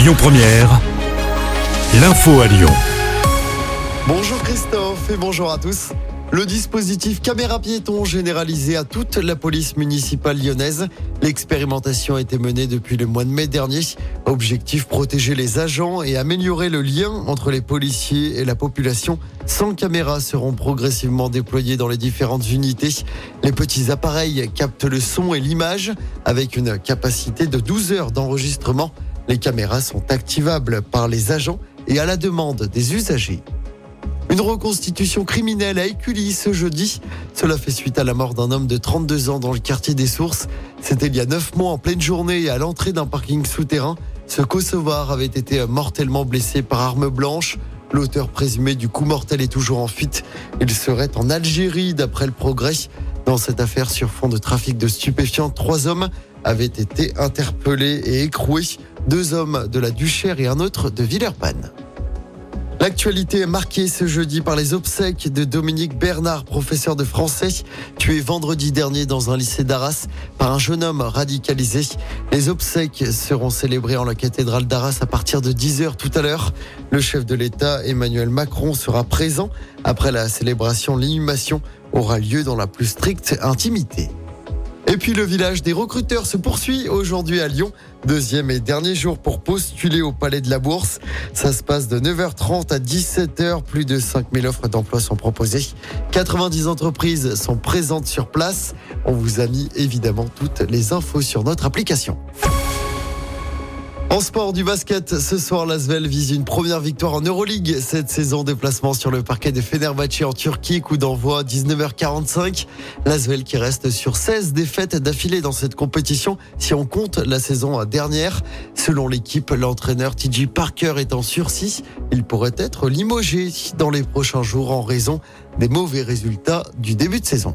Lyon Première, l'info à Lyon. Bonjour Christophe et bonjour à tous. Le dispositif caméra piéton généralisé à toute la police municipale lyonnaise. L'expérimentation a été menée depuis le mois de mai dernier. Objectif protéger les agents et améliorer le lien entre les policiers et la population. 100 caméras seront progressivement déployées dans les différentes unités. Les petits appareils captent le son et l'image avec une capacité de 12 heures d'enregistrement. Les caméras sont activables par les agents et à la demande des usagers. Une reconstitution criminelle à Écully ce jeudi. Cela fait suite à la mort d'un homme de 32 ans dans le quartier des Sources. C'était il y a 9 mois en pleine journée à l'entrée d'un parking souterrain. Ce Kosovar avait été mortellement blessé par arme blanche. L'auteur présumé du coup mortel est toujours en fuite. Il serait en Algérie d'après le progrès. Dans cette affaire sur fond de trafic de stupéfiants, trois hommes avaient été interpellés et écroués. Deux hommes de la Duchère et un autre de Villeurbanne. L'actualité est marquée ce jeudi par les obsèques de Dominique Bernard, professeur de français, tué vendredi dernier dans un lycée d'Arras par un jeune homme radicalisé. Les obsèques seront célébrées en la cathédrale d'Arras à partir de 10h tout à l'heure. Le chef de l'État, Emmanuel Macron, sera présent. Après la célébration, l'inhumation aura lieu dans la plus stricte intimité. Et puis le village des recruteurs se poursuit aujourd'hui à Lyon. Deuxième et dernier jour pour postuler au Palais de la Bourse. Ça se passe de 9h30 à 17h. Plus de 5000 offres d'emploi sont proposées. 90 entreprises sont présentes sur place. On vous a mis évidemment toutes les infos sur notre application. En sport du basket, ce soir, l'Asvel vise une première victoire en Euroleague. Cette saison, déplacement sur le parquet de Fenerbahçe en Turquie, coup d'envoi 19h45. L'Asvel qui reste sur 16 défaites d'affilée dans cette compétition si on compte la saison dernière. Selon l'équipe, l'entraîneur TJ Parker est en sursis. Il pourrait être limogé dans les prochains jours en raison des mauvais résultats du début de saison.